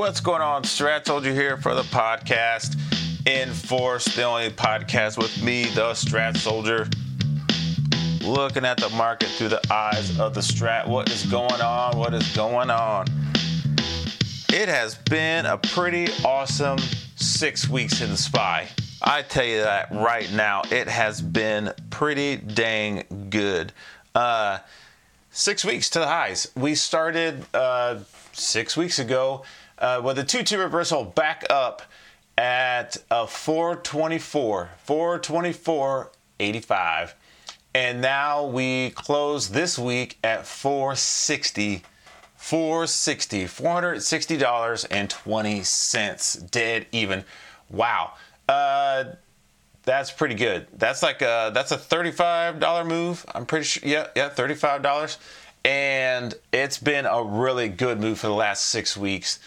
what's going on? Strat Soldier here for the podcast. In Force, the only podcast with me, the Strat Soldier. Looking at the market through the eyes of the Strat. What is going on? What is going on? It has been a pretty awesome six weeks in the SPY. I tell you that right now, it has been pretty dang good. Uh, six weeks to the highs. We started uh, six weeks ago uh, with a 2 2 reversal back up at a 424, 424.85. And now we close this week at 460. 460 $460.20 dead even. Wow. Uh, that's pretty good. That's like a that's a $35 move. I'm pretty sure yeah yeah $35 and it's been a really good move for the last six weeks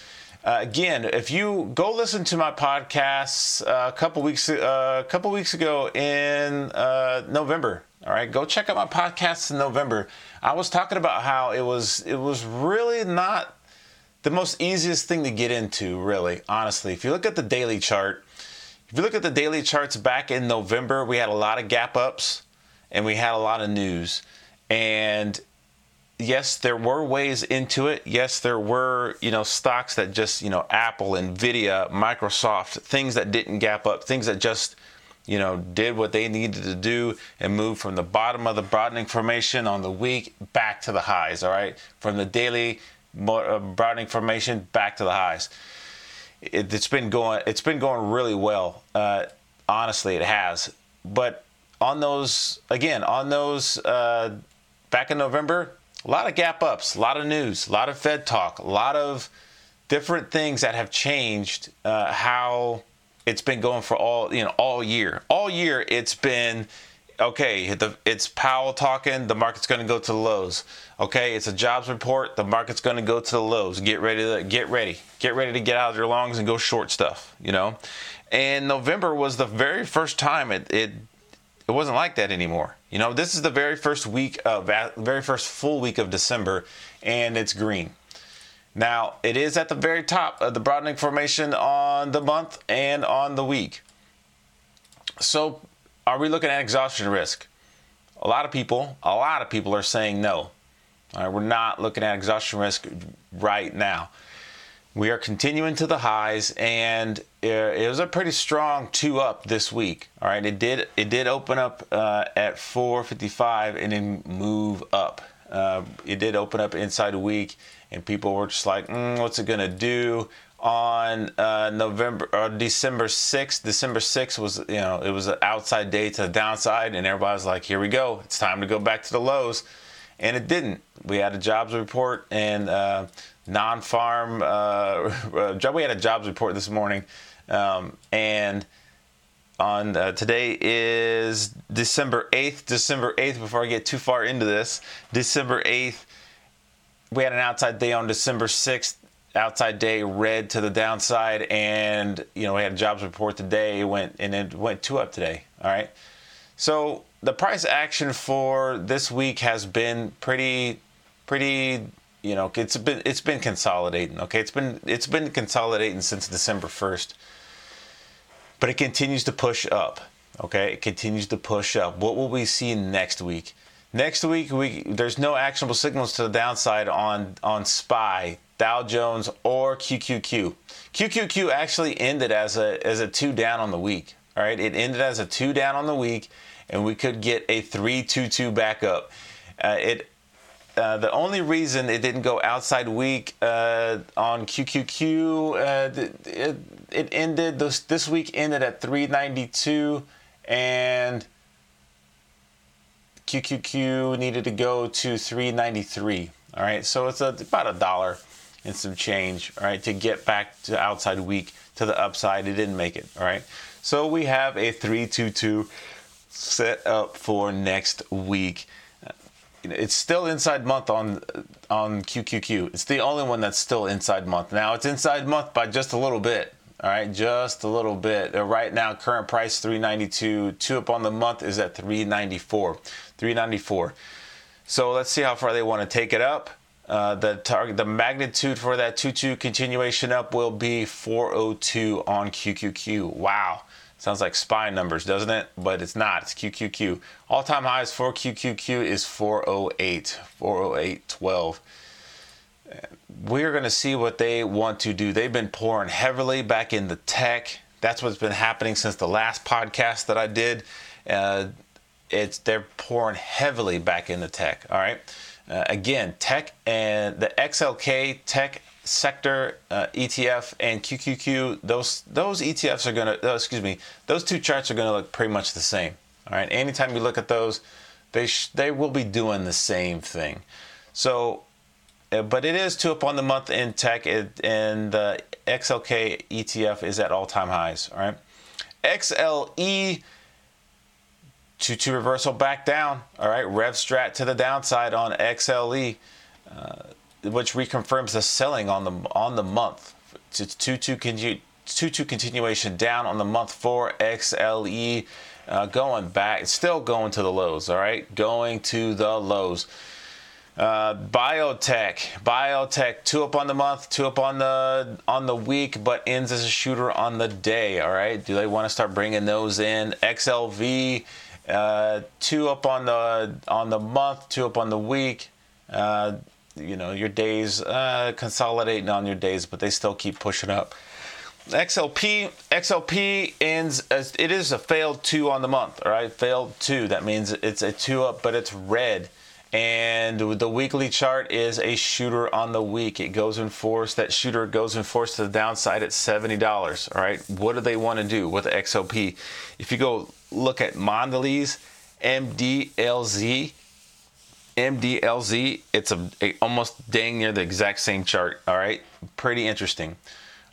uh, again, if you go listen to my podcasts uh, a couple weeks uh, a couple weeks ago in uh, November, all right, go check out my podcasts in November. I was talking about how it was it was really not the most easiest thing to get into, really, honestly. If you look at the daily chart, if you look at the daily charts back in November, we had a lot of gap ups and we had a lot of news. And yes, there were ways into it. Yes, there were, you know, stocks that just, you know, Apple, Nvidia, Microsoft, things that didn't gap up, things that just, you know, did what they needed to do and moved from the bottom of the broadening formation on the week back to the highs, all right? From the daily uh, broadening formation back to the highs. It, has been going it's been going really well. Uh, honestly, it has. But on those again, on those uh, back in November, a lot of gap ups, a lot of news, a lot of Fed talk, a lot of different things that have changed uh, how it's been going for all you know all year. All year it's been okay. The, it's Powell talking. The market's going to go to the lows. Okay, it's a jobs report. The market's going to go to the lows. Get ready to get ready. Get ready to get out of your longs and go short stuff. You know, and November was the very first time it, it it wasn't like that anymore. You know, this is the very first week of very first full week of December, and it's green. Now it is at the very top of the broadening formation on the month and on the week. So, are we looking at exhaustion risk? A lot of people, a lot of people are saying no. We're not looking at exhaustion risk right now. We are continuing to the highs, and it was a pretty strong two up this week. All right, it did it did open up uh, at 455 and then move up. Uh, it did open up inside a week, and people were just like, mm, "What's it gonna do?" On uh, November or December 6th, December 6th was you know it was an outside day to the downside, and everybody was like, "Here we go, it's time to go back to the lows," and it didn't. We had a jobs report, and uh, non-farm. Uh, uh we had a jobs report this morning, um, and on uh, today is December 8th. December 8th. Before I get too far into this, December 8th. We had an outside day on December 6th. Outside day red to the downside, and you know we had a jobs report today. It went and it went two up today. All right, so the price action for this week has been pretty, pretty you know it's been it's been consolidating okay? It's been it's been consolidating since december 1st but it continues to push up okay? It continues to push up. What will we see next week? Next week we there's no actionable signals to the downside on on spy dow jones or qqq qqq actually ended as a as a two down on the week all right? It ended as a two down on the week and we could get a 322 back up uh, it uh, the only reason it didn't go outside week uh, on QQQ, uh, it, it ended this this week ended at 392, and QQQ needed to go to 393. All right, so it's a, about a dollar and some change. All right, to get back to outside week to the upside, it didn't make it. All right, so we have a 322 set up for next week it's still inside month on on QQQ. It's the only one that's still inside month. Now it's inside month by just a little bit. All right, just a little bit. Uh, right now, current price 392. Two up on the month is at 394. 394. So let's see how far they want to take it up. Uh, the target, the magnitude for that 2-2 continuation up will be 402 on QQQ. Wow, sounds like spy numbers, doesn't it? But it's not. It's QQQ. All-time highs for QQQ is 408, 408.12. We're going to see what they want to do. They've been pouring heavily back in the tech. That's what's been happening since the last podcast that I did. Uh, it's they're pouring heavily back in the tech. All right. Uh, again, tech and the XLK tech sector uh, ETF and QQQ. Those those ETFs are gonna. Oh, excuse me. Those two charts are gonna look pretty much the same. All right. Anytime you look at those, they sh- they will be doing the same thing. So. Uh, but it is two up on the month in tech, it, and the XLK ETF is at all-time highs. All right, XLE 2 2 reversal back down. All right, Rev Strat to the downside on XLE, uh, which reconfirms the selling on the on the month. It's 2 2 continu- 2 2 continuation down on the month for XLE. Uh, going back, still going to the lows. All right, going to the lows. Uh, biotech, biotech, two up on the month, two up on the on the week, but ends as a shooter on the day. All right, do they want to start bringing those in? XLV uh, two up on the on the month, two up on the week. Uh, you know your days uh, consolidating on your days, but they still keep pushing up. XLP XLP ends as it is a failed two on the month. All right, failed two. That means it's a two up, but it's red. And the weekly chart is a shooter on the week. It goes in force. That shooter goes in force to the downside at $70. All right. What do they want to do with XOP? If you go look at Mondelez, MDLZ, MDLZ, it's a, a, almost dang near the exact same chart. All right, pretty interesting.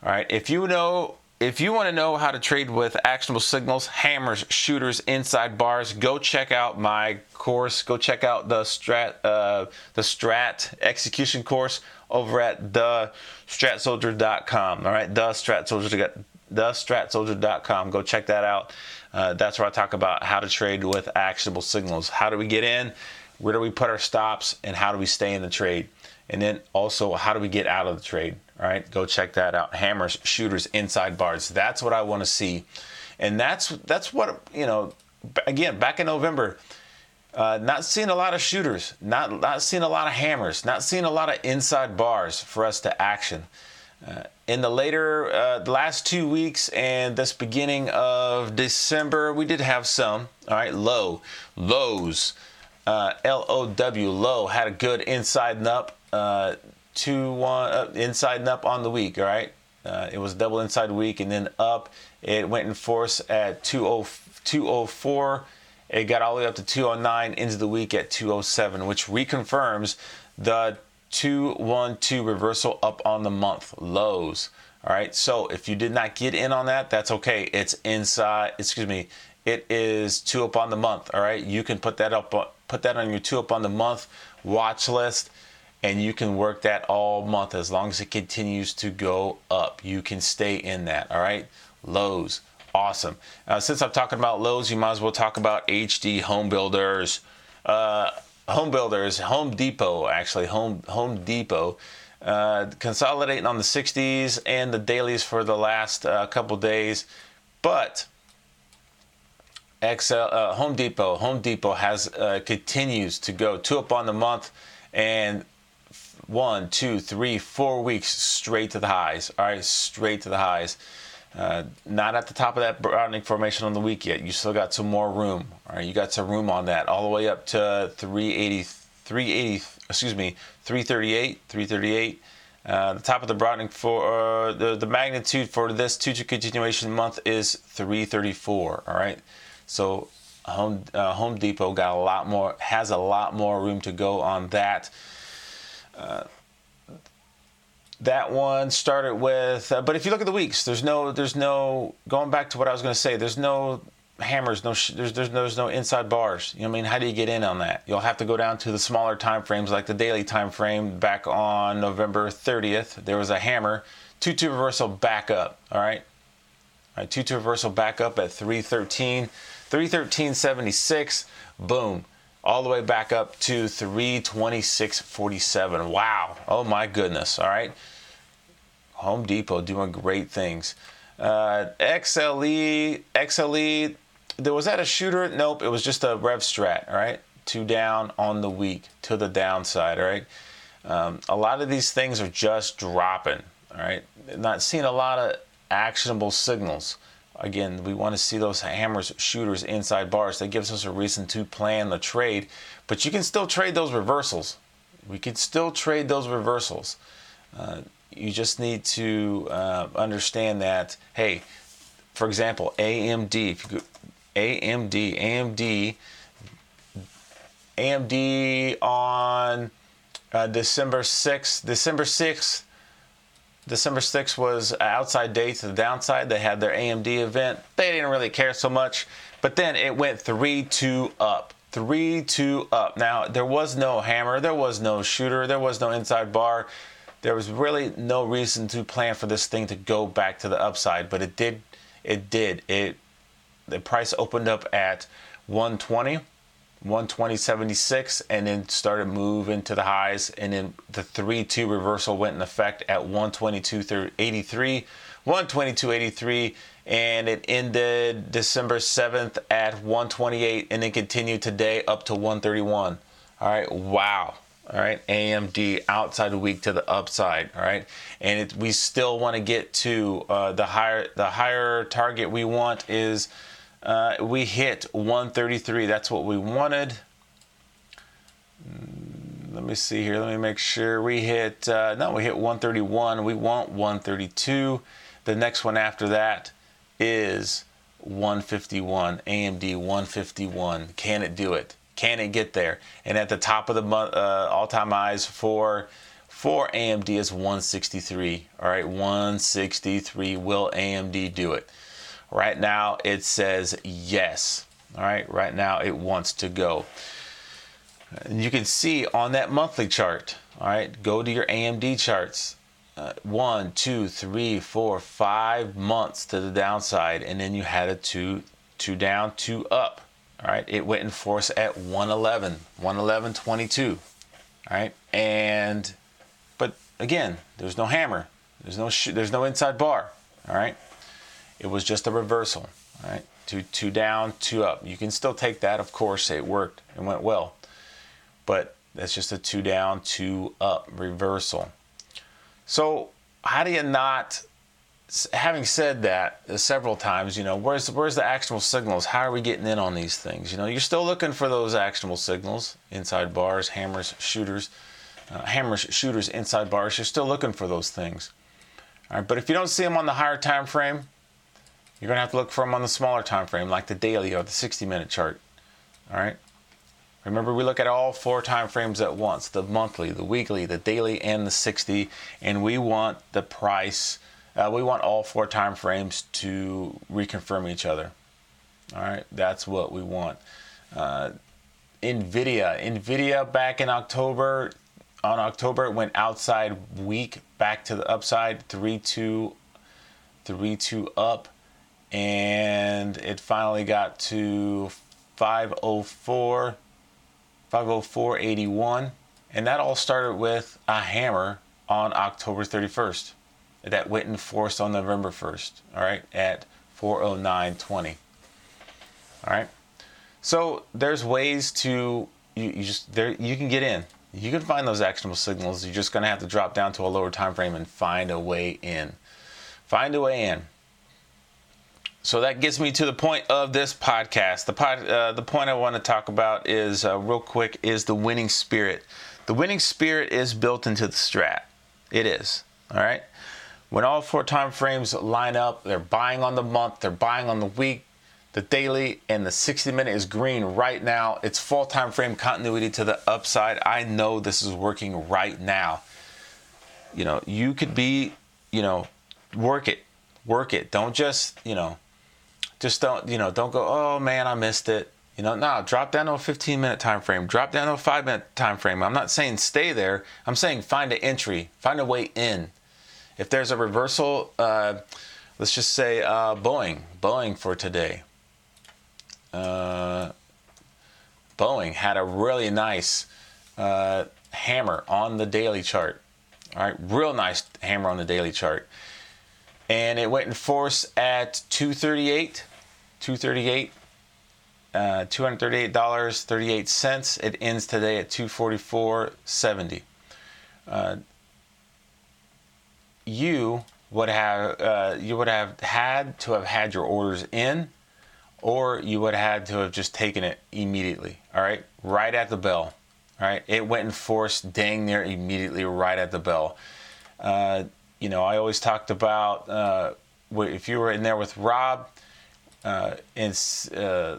All right, if you know, if you want to know how to trade with actionable signals, hammers, shooters, inside bars, go check out my course. Go check out the strat, uh, the strat execution course over at the stratsoldier.com. All right, the stratsoldier, the stratsoldier.com. Go check that out. Uh, that's where I talk about how to trade with actionable signals. How do we get in? Where do we put our stops? And how do we stay in the trade? And then also, how do we get out of the trade? All right, go check that out. Hammers, shooters, inside bars. That's what I want to see, and that's that's what you know. Again, back in November, uh, not seeing a lot of shooters, not not seeing a lot of hammers, not seeing a lot of inside bars for us to action. Uh, in the later, uh, the last two weeks and this beginning of December, we did have some. All right, low, Lowe's, uh, L O W, low had a good inside and up, uh, two one uh, inside and up on the week. All right, uh, it was double inside week and then up. It went in force at 204. It got all the way up to 209 into the week at 207, which reconfirms the 212 reversal up on the month lows. All right. So if you did not get in on that, that's okay. It's inside, excuse me, it is two up on the month. All right. You can put that up, put that on your two up on the month watch list and you can work that all month as long as it continues to go up. You can stay in that. All right. Lowe's. Awesome. Uh, since I'm talking about Lowe's, you might as well talk about HD home builders. Uh, home builders, Home Depot, actually, Home Home Depot, uh, consolidating on the 60s and the dailies for the last uh, couple days, but XL uh, Home Depot Home Depot has uh, continues to go two up on the month and one, two, three, four weeks straight to the highs. All right, straight to the highs. Uh, not at the top of that broadening formation on the week yet. You still got some more room. All right, you got some room on that, all the way up to 380, 380. Excuse me, 338, 338. Uh, the top of the broadening for uh, the the magnitude for this two two continuation month is 334. All right, so Home uh, Home Depot got a lot more, has a lot more room to go on that. Uh, that one started with uh, but if you look at the weeks there's no there's no going back to what i was going to say there's no hammers no there's, there's there's no inside bars. You know what i mean? How do you get in on that? You'll have to go down to the smaller time frames like the daily time frame back on november 30th there was a hammer 2-2 reversal back up all right? All right 2-2 reversal back up at 313 313.76 boom all the way back up to 326.47. Wow. Oh my goodness. All right. Home Depot doing great things. Uh, XLE, XLE, there was that a shooter? Nope, it was just a rev strat, all right? Two down on the week to the downside, all right? Um, a lot of these things are just dropping, all right? Not seeing a lot of actionable signals. Again, we want to see those hammers, shooters inside bars. That gives us a reason to plan the trade. But you can still trade those reversals. We can still trade those reversals. Uh, you just need to uh, understand that, hey, for example, AMD, AMD, AMD, AMD on uh, December 6th, December 6th, December 6th was outside day to the downside. They had their AMD event. They didn't really care so much, but then it went 3 2 up. 3 2 up. Now, there was no hammer, there was no shooter, there was no inside bar. There was really no reason to plan for this thing to go back to the upside, but it did. It did. It the price opened up at 120 120.76 and then started moving to the highs and then the 3-2 reversal went in effect at 122.83 122.83 and it ended December 7th at 128 and then continued today up to 131 all right wow. All right AMD outside the week to the upside all right? And it, we still want to get to uh, the higher the higher target we want is uh, we hit 133. That's what we wanted. Mm, let me see here. Let me make sure we hit. Uh, no, we hit 131. We want 132. The next one after that is 151. AMD 151. Can it do it? Can it get there? And at the top of the uh, all-time highs for for AMD is 163. All right, 163. Will AMD do it? Right now it says yes. All right, right now it wants to go. And you can see on that monthly chart, all right, go to your AMD charts. Uh, one, two, three, four, five months to the downside, and then you had a two, two down, two up. All right, it went in force at 111, 111.22. All right, and but again, there's no hammer, there's no sh- there's no inside bar. All right, it was just a reversal. right? two two down, two up. You can still take that, of course. It worked and went well, but that's just a two down, two up reversal. So how do you not? Having said that uh, several times, you know, where's where's the actionable signals? How are we getting in on these things? You know, you're still looking for those actionable signals inside bars, hammers, shooters, uh, hammers, shooters, inside bars. You're still looking for those things. All right, but if you don't see them on the higher time frame, you're going to have to look for them on the smaller time frame, like the daily or the 60 minute chart. All right. Remember, we look at all four time frames at once the monthly, the weekly, the daily, and the 60, and we want the price, uh, we want all four time frames to reconfirm each other. All right, that's what we want. Uh, NVIDIA, NVIDIA back in October, on October, it went outside week back to the upside, 3 2, 3 2 up and it finally got to 504 504.81 and that all started with a hammer on October 31st that went in force on November 1st all right at 409.20 all right. So there's ways to you, you just there you can get in. You can find those actionable signals. You're just going to have to drop down to a lower time frame and find a way in. Find a way in so that gets me to the point of this podcast. The pod, uh, the point I want to talk about is uh, real quick is the winning spirit. The winning spirit is built into the strat. It is. All right. When all four time frames line up, they're buying on the month, they're buying on the week, the daily, and the 60 minute is green right now. It's full time frame continuity to the upside. I know this is working right now. You know, you could be, you know, work it, work it. Don't just, you know, just don't you know don't go oh man i missed it. You know no drop down to a 15 minute time frame drop down to a 5 minute time frame i'm not saying stay there. I'm saying find an entry. Find a way in. If there's a reversal uh, let's just say uh, boeing. Boeing for today. Uh, Boeing had a really nice uh, hammer on the daily chart. All right, real nice hammer on the daily chart. And it went in force at 238, 238, uh, $238.38. It ends today at 244.70. Uh, you would have uh, you would have had to have had your orders in, or you would have had to have just taken it immediately. All right, right at the bell. All right, it went in force dang near immediately right at the bell. Uh, you know, I always talked about uh, if you were in there with Rob, uh, uh,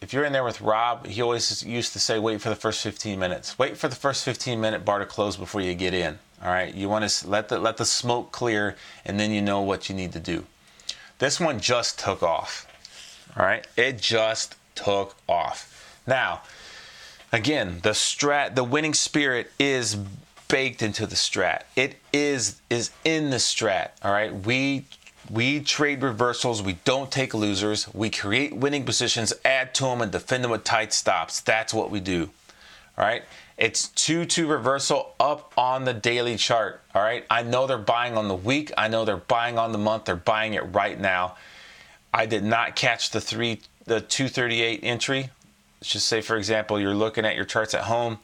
if you're in there with Rob, he always used to say, wait for the first 15 minutes. Wait for the first 15 minute bar to close before you get in. All right, you want to let the let the smoke clear, and then you know what you need to do. This one just took off. All right, it just took off. Now, again, the strat, the winning spirit is baked into the strat. It is is in the strat. All right, we we trade reversals. We don't take losers. We create winning positions, add to them, and defend them with tight stops. That's what we do. All right. It's 2 2 reversal up on the daily chart. All right. I know they're buying on the week. I know they're buying on the month. They're buying it right now. I did not catch the three the 238 entry. Let's just say, for example, you're looking at your charts at home.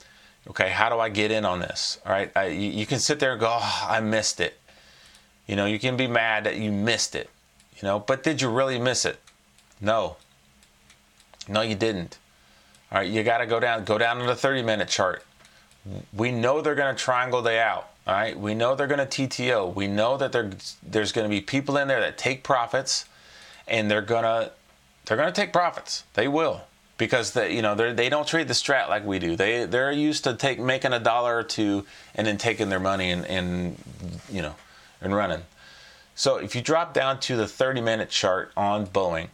Okay, how do I get in on this? All right, I, you, can sit there and go, oh, I missed it. You know, you can be mad that you missed it. You know, but did you really miss it? No. No, you didn't. All right, you got to go down, go down to the 30 minute chart. We know they're going to triangle they out. All right, we know they're going to TTO. We know that there's going to be people in there that take profits, and they're gonna they're gonna take profits. They will because they you know they they don't trade the strat like we do. They they're used to take making a dollar or two and then taking their money and, and you know and running. So if you drop down to the 30 minute chart on Boeing,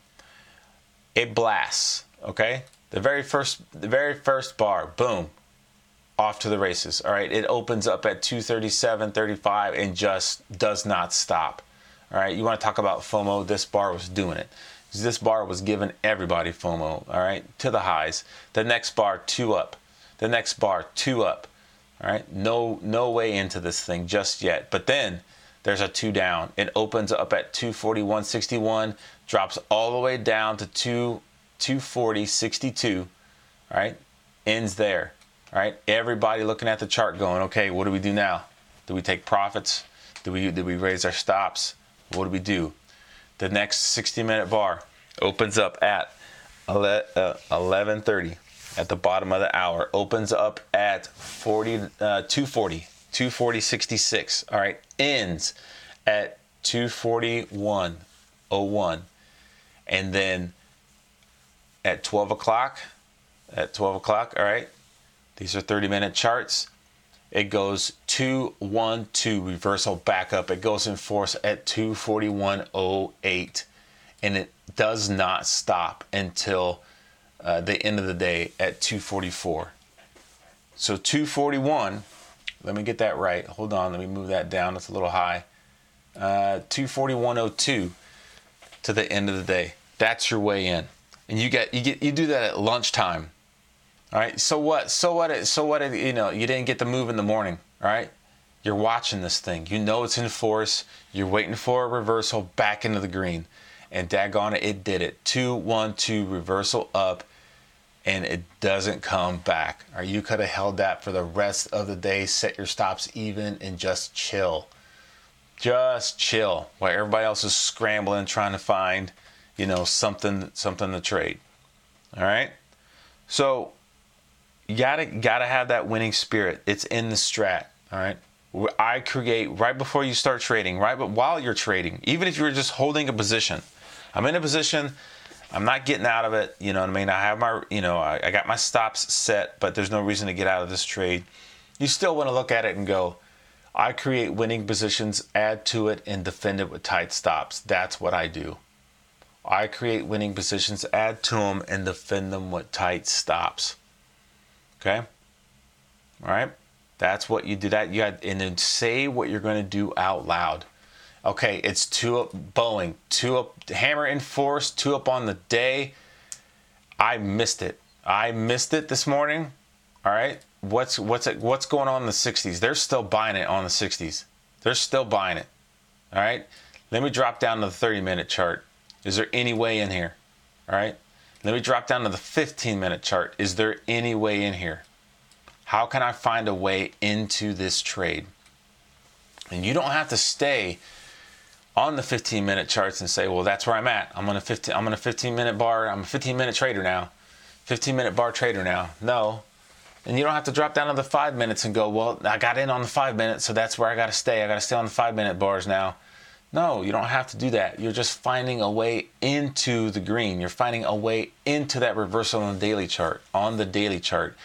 it blasts. Okay, the very first, the very first bar, boom, off to the races. All right, it opens up at 237.35 and just does not stop. All right, you want to talk about FOMO? This bar was doing it. This bar was giving everybody FOMO. All right, to the highs. The next bar, two up. The next bar, two up. All right, no, no way into this thing just yet. But then there's a two down. It opens up at 241.61, drops all the way down to 2 240.62, all right, ends there. Right, everybody looking at the chart going, okay, what do we do now? Do we take profits? Do we do we raise our stops? What do we do? The next 60 minute bar opens up at 11:30 uh, at the bottom of the hour. Opens up at 40 uh, 240 240.66. All right, ends at 241.01, and then at 12 o'clock. At 12 o'clock, all right. These are 30 minute charts. It goes 2 1 2 reversal back up. It goes in force at 241.08 and it does not stop until uh, the end of the day at 244. So 241, let me get that right. Hold on, let me move that down. It's a little high. Uh, 241.02 to the end of the day. That's your way in and you get you get you do that at lunchtime. All right. So what? So what? So what? You know, you didn't get the move in the morning. All right. You're watching this thing. You know it's in force. You're waiting for a reversal back into the green, and daggone it, it did it. Two, one, two, reversal up, and it doesn't come back. Or you could have held that for the rest of the day. Set your stops even and just chill. Just chill while everybody else is scrambling trying to find you know, something something to trade. All right? So you gotta gotta have that winning spirit. It's in the strat. All right. I create right before you start trading, right? But while you're trading, even if you're just holding a position, I'm in a position, I'm not getting out of it. You know what I mean? I have my, you know, I, I got my stops set, but there's no reason to get out of this trade. You still want to look at it and go, I create winning positions, add to it, and defend it with tight stops. That's what I do. I create winning positions, add to them, and defend them with tight stops. Okay? All right? That's what you do. That you had, and then say what you're going to do out loud. Okay, it's two up Boeing, two up hammer in force, two up on the day. I missed it. I missed it this morning. All right. What's what's it, what's going on in the 60s? They're still buying it on the 60s. They're still buying it. All right. Let me drop down to the 30 minute chart. Is there any way in here? All right. Let me drop down to the 15 minute chart. Is there any way in here? How can I find a way into this trade? And you don't have to stay on the 15 minute charts and say, well, that's where I'm at. I'm on a 15, I'm on a 15 minute bar. I'm a 15 minute trader now. 15 minute bar trader now. No. And you don't have to drop down to the five minutes and go, well, I got in on the five minutes, so that's where I got to stay. I got to stay on the five minute bars now. No, you don't have to do that. You're just finding a way into the green. You're finding a way into that reversal on the daily chart, on the daily chart.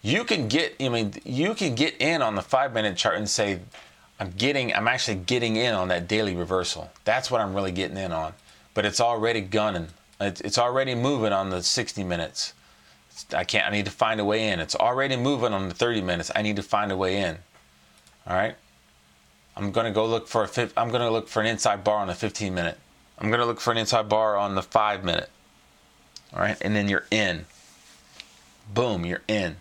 You can get, I mean, you can get in on the five minute chart and say, I'm getting, I'm actually getting in on that daily reversal. That's what I'm really getting in on. But it's already gunning. It's already moving on the 60 minutes. I can't, I need to find a way in. It's already moving on the 30 minutes. I need to find a way in. All right. I'm going to go look for a, I'm going to look for an inside bar on the 15 minute. I'm going to look for an inside bar on the five minute. All right. And then you're in. Boom, you're in.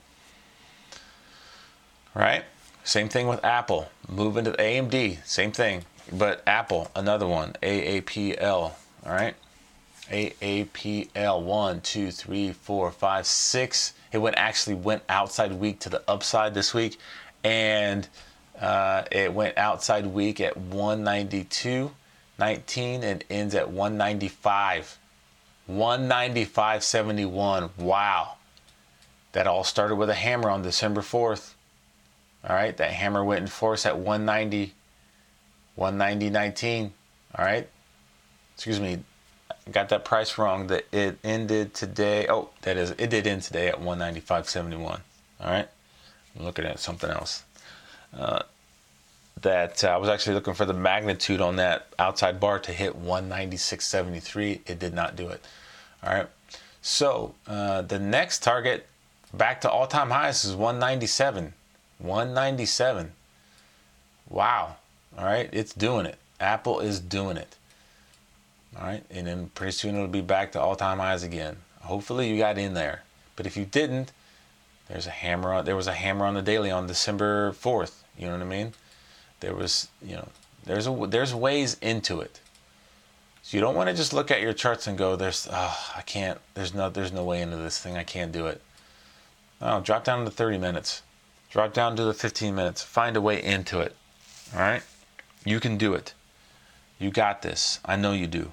All right. Same thing with Apple. Move into the AMD. Same thing. But Apple, another one. AAPL. All right. AAPL one, two, three, four, five, six. It went actually went outside week to the upside this week, and uh, it went outside week at 192.19 and ends at 195, 195.71. Wow, that all started with a hammer on December 4th. All right, that hammer went in force at 190, 190.19. All right, excuse me, got that price wrong. That it ended today. Oh, that is, it did end today at 195.71. All right, I'm looking at something else. Uh, that uh, I was actually looking for the magnitude on that outside bar to hit 196.73. It did not do it. All right. So uh, the next target back to all-time highs is 197. 197. Wow. All right. It's doing it. Apple is doing it. All right. And then pretty soon it'll be back to all-time highs again. Hopefully you got in there. But if you didn't, there's a hammer on, there was a hammer on the daily on December 4th. You know what I mean? There was, you know, there's a there's ways into it. So you don't want to just look at your charts and go, "There's, oh, I can't. There's no, there's no way into this thing. I can't do it." Oh, drop down to 30 minutes. Drop down to the 15 minutes. Find a way into it. All right, you can do it. You got this. I know you do.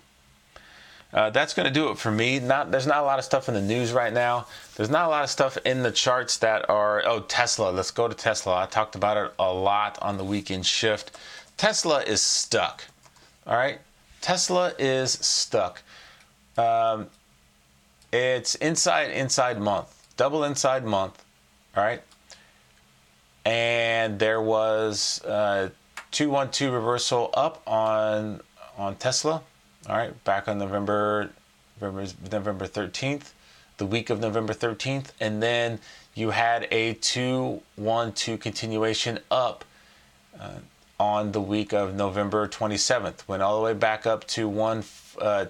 Uh, that's going to do it for me. Not there's not a lot of stuff in the news right now. There's not a lot of stuff in the charts that are oh Tesla. Let's go to Tesla. I talked about it a lot on the weekend shift. Tesla is stuck. All right, Tesla is stuck. Um, it's inside inside month, double inside month. All right, and there was uh, two one two reversal up on on Tesla all right, back on November, November, November 13th, the week of November 13th, and then you had a 2 1 2 continuation up uh, on the week of November 27th. Went all the way back up to 1 uh,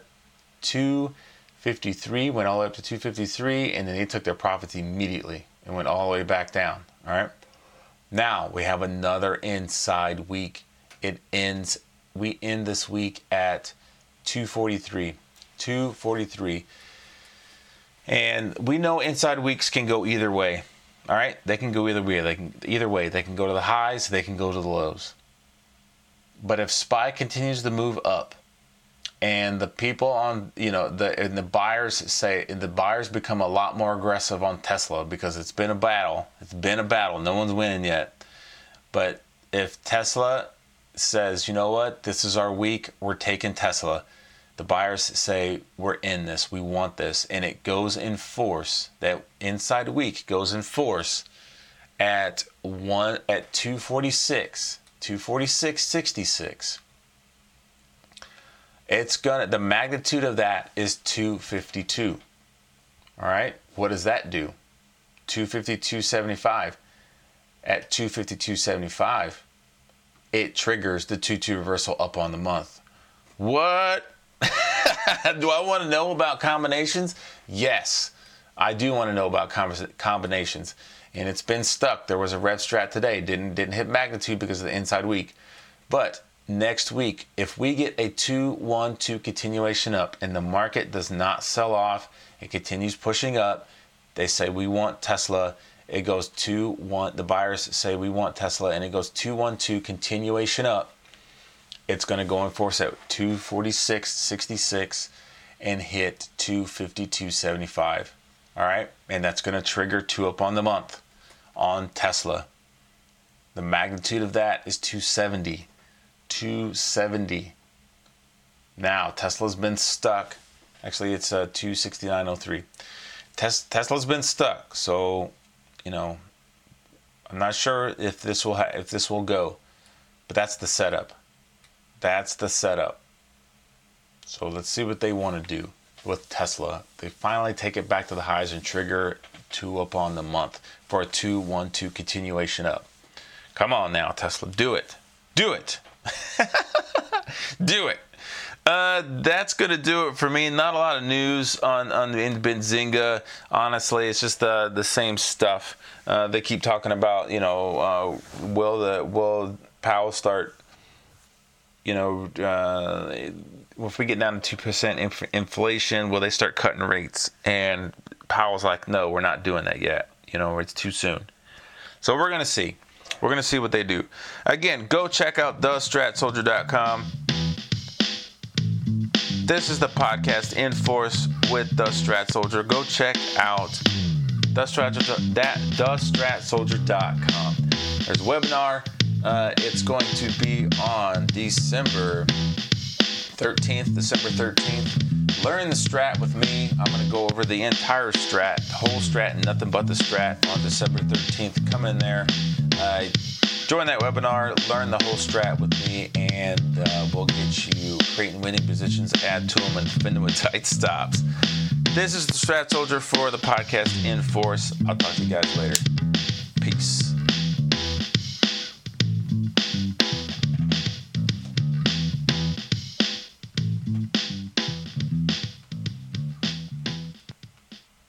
253, went all the way up to 253, and then they took their profits immediately and went all the way back down. All right. Now we have another inside week. It ends, we end this week at 243. 243. And we know inside weeks can go either way. All right? They can go either way. They can either way. They can go to the highs, they can go to the lows. But if SPY continues to move up and the people on, you know, the and the buyers say the buyers become a lot more aggressive on Tesla because it's been a battle. It's been a battle. No one's winning yet. But if Tesla says, you know what, this is our week, we're taking Tesla. The buyers say, we're in this, we want this, and it goes in force. That inside week goes in force at one at 246, 246.66. It's gonna the magnitude of that is 252. All right, what does that do? 252.75 at 252.75 it triggers the 2 2 reversal up on the month. What? Do I want to know about combinations? Yes. I do want to know about combinations, and it's been stuck. There was a rev strat today, didn't didn't hit magnitude because of the inside week, but next week, if we get a 2 1 2 continuation up and the market does not sell off, it continues pushing up, they say we want Tesla. It goes 2 1. The buyers say we want Tesla, and it goes 2 1 2 continuation up. It's going to go in force at 246.66 and hit 252.75. All right, and that's going to trigger two up on the month on Tesla. The magnitude of that is 270. 270. Now, Tesla's been stuck. Actually, it's uh, 269.03. Tes- Tesla's been stuck, so you know, I'm not sure if this will ha- if this will go, but that's the setup. That's the setup. So let's see what they want to do with Tesla. They finally take it back to the highs and trigger two up on the month for a two one two continuation up. Come on now, Tesla, do it, do it. do it. Uh, that's gonna do it for me. Not a lot of news on on in Benzinga. Honestly, it's just the the same stuff. Uh, they keep talking about. You know, uh, will the will Powell start? You know, uh, if we get down to two percent inf- inflation, will they start cutting rates? And Powell's like, no, we're not doing that yet. You know, it's too soon. So we're gonna see. We're going to see what they do. Again, go check out thestratsoldier.com. This is the podcast in force with the Strat Soldier. Go check out the Strat that thestratsoldier.com. There's a webinar. Uh, it's going to be on December 13th, December 13th. Learn the strat with me. I'm going to go over the entire strat, the whole strat, and nothing but the strat on December 13th. Come in there. Uh, join that webinar, learn the whole strat with me, and uh, we'll get you creating winning positions, add to them, and them with tight stops. This is the Strat Soldier for the podcast in force. I'll talk to you guys later. Peace.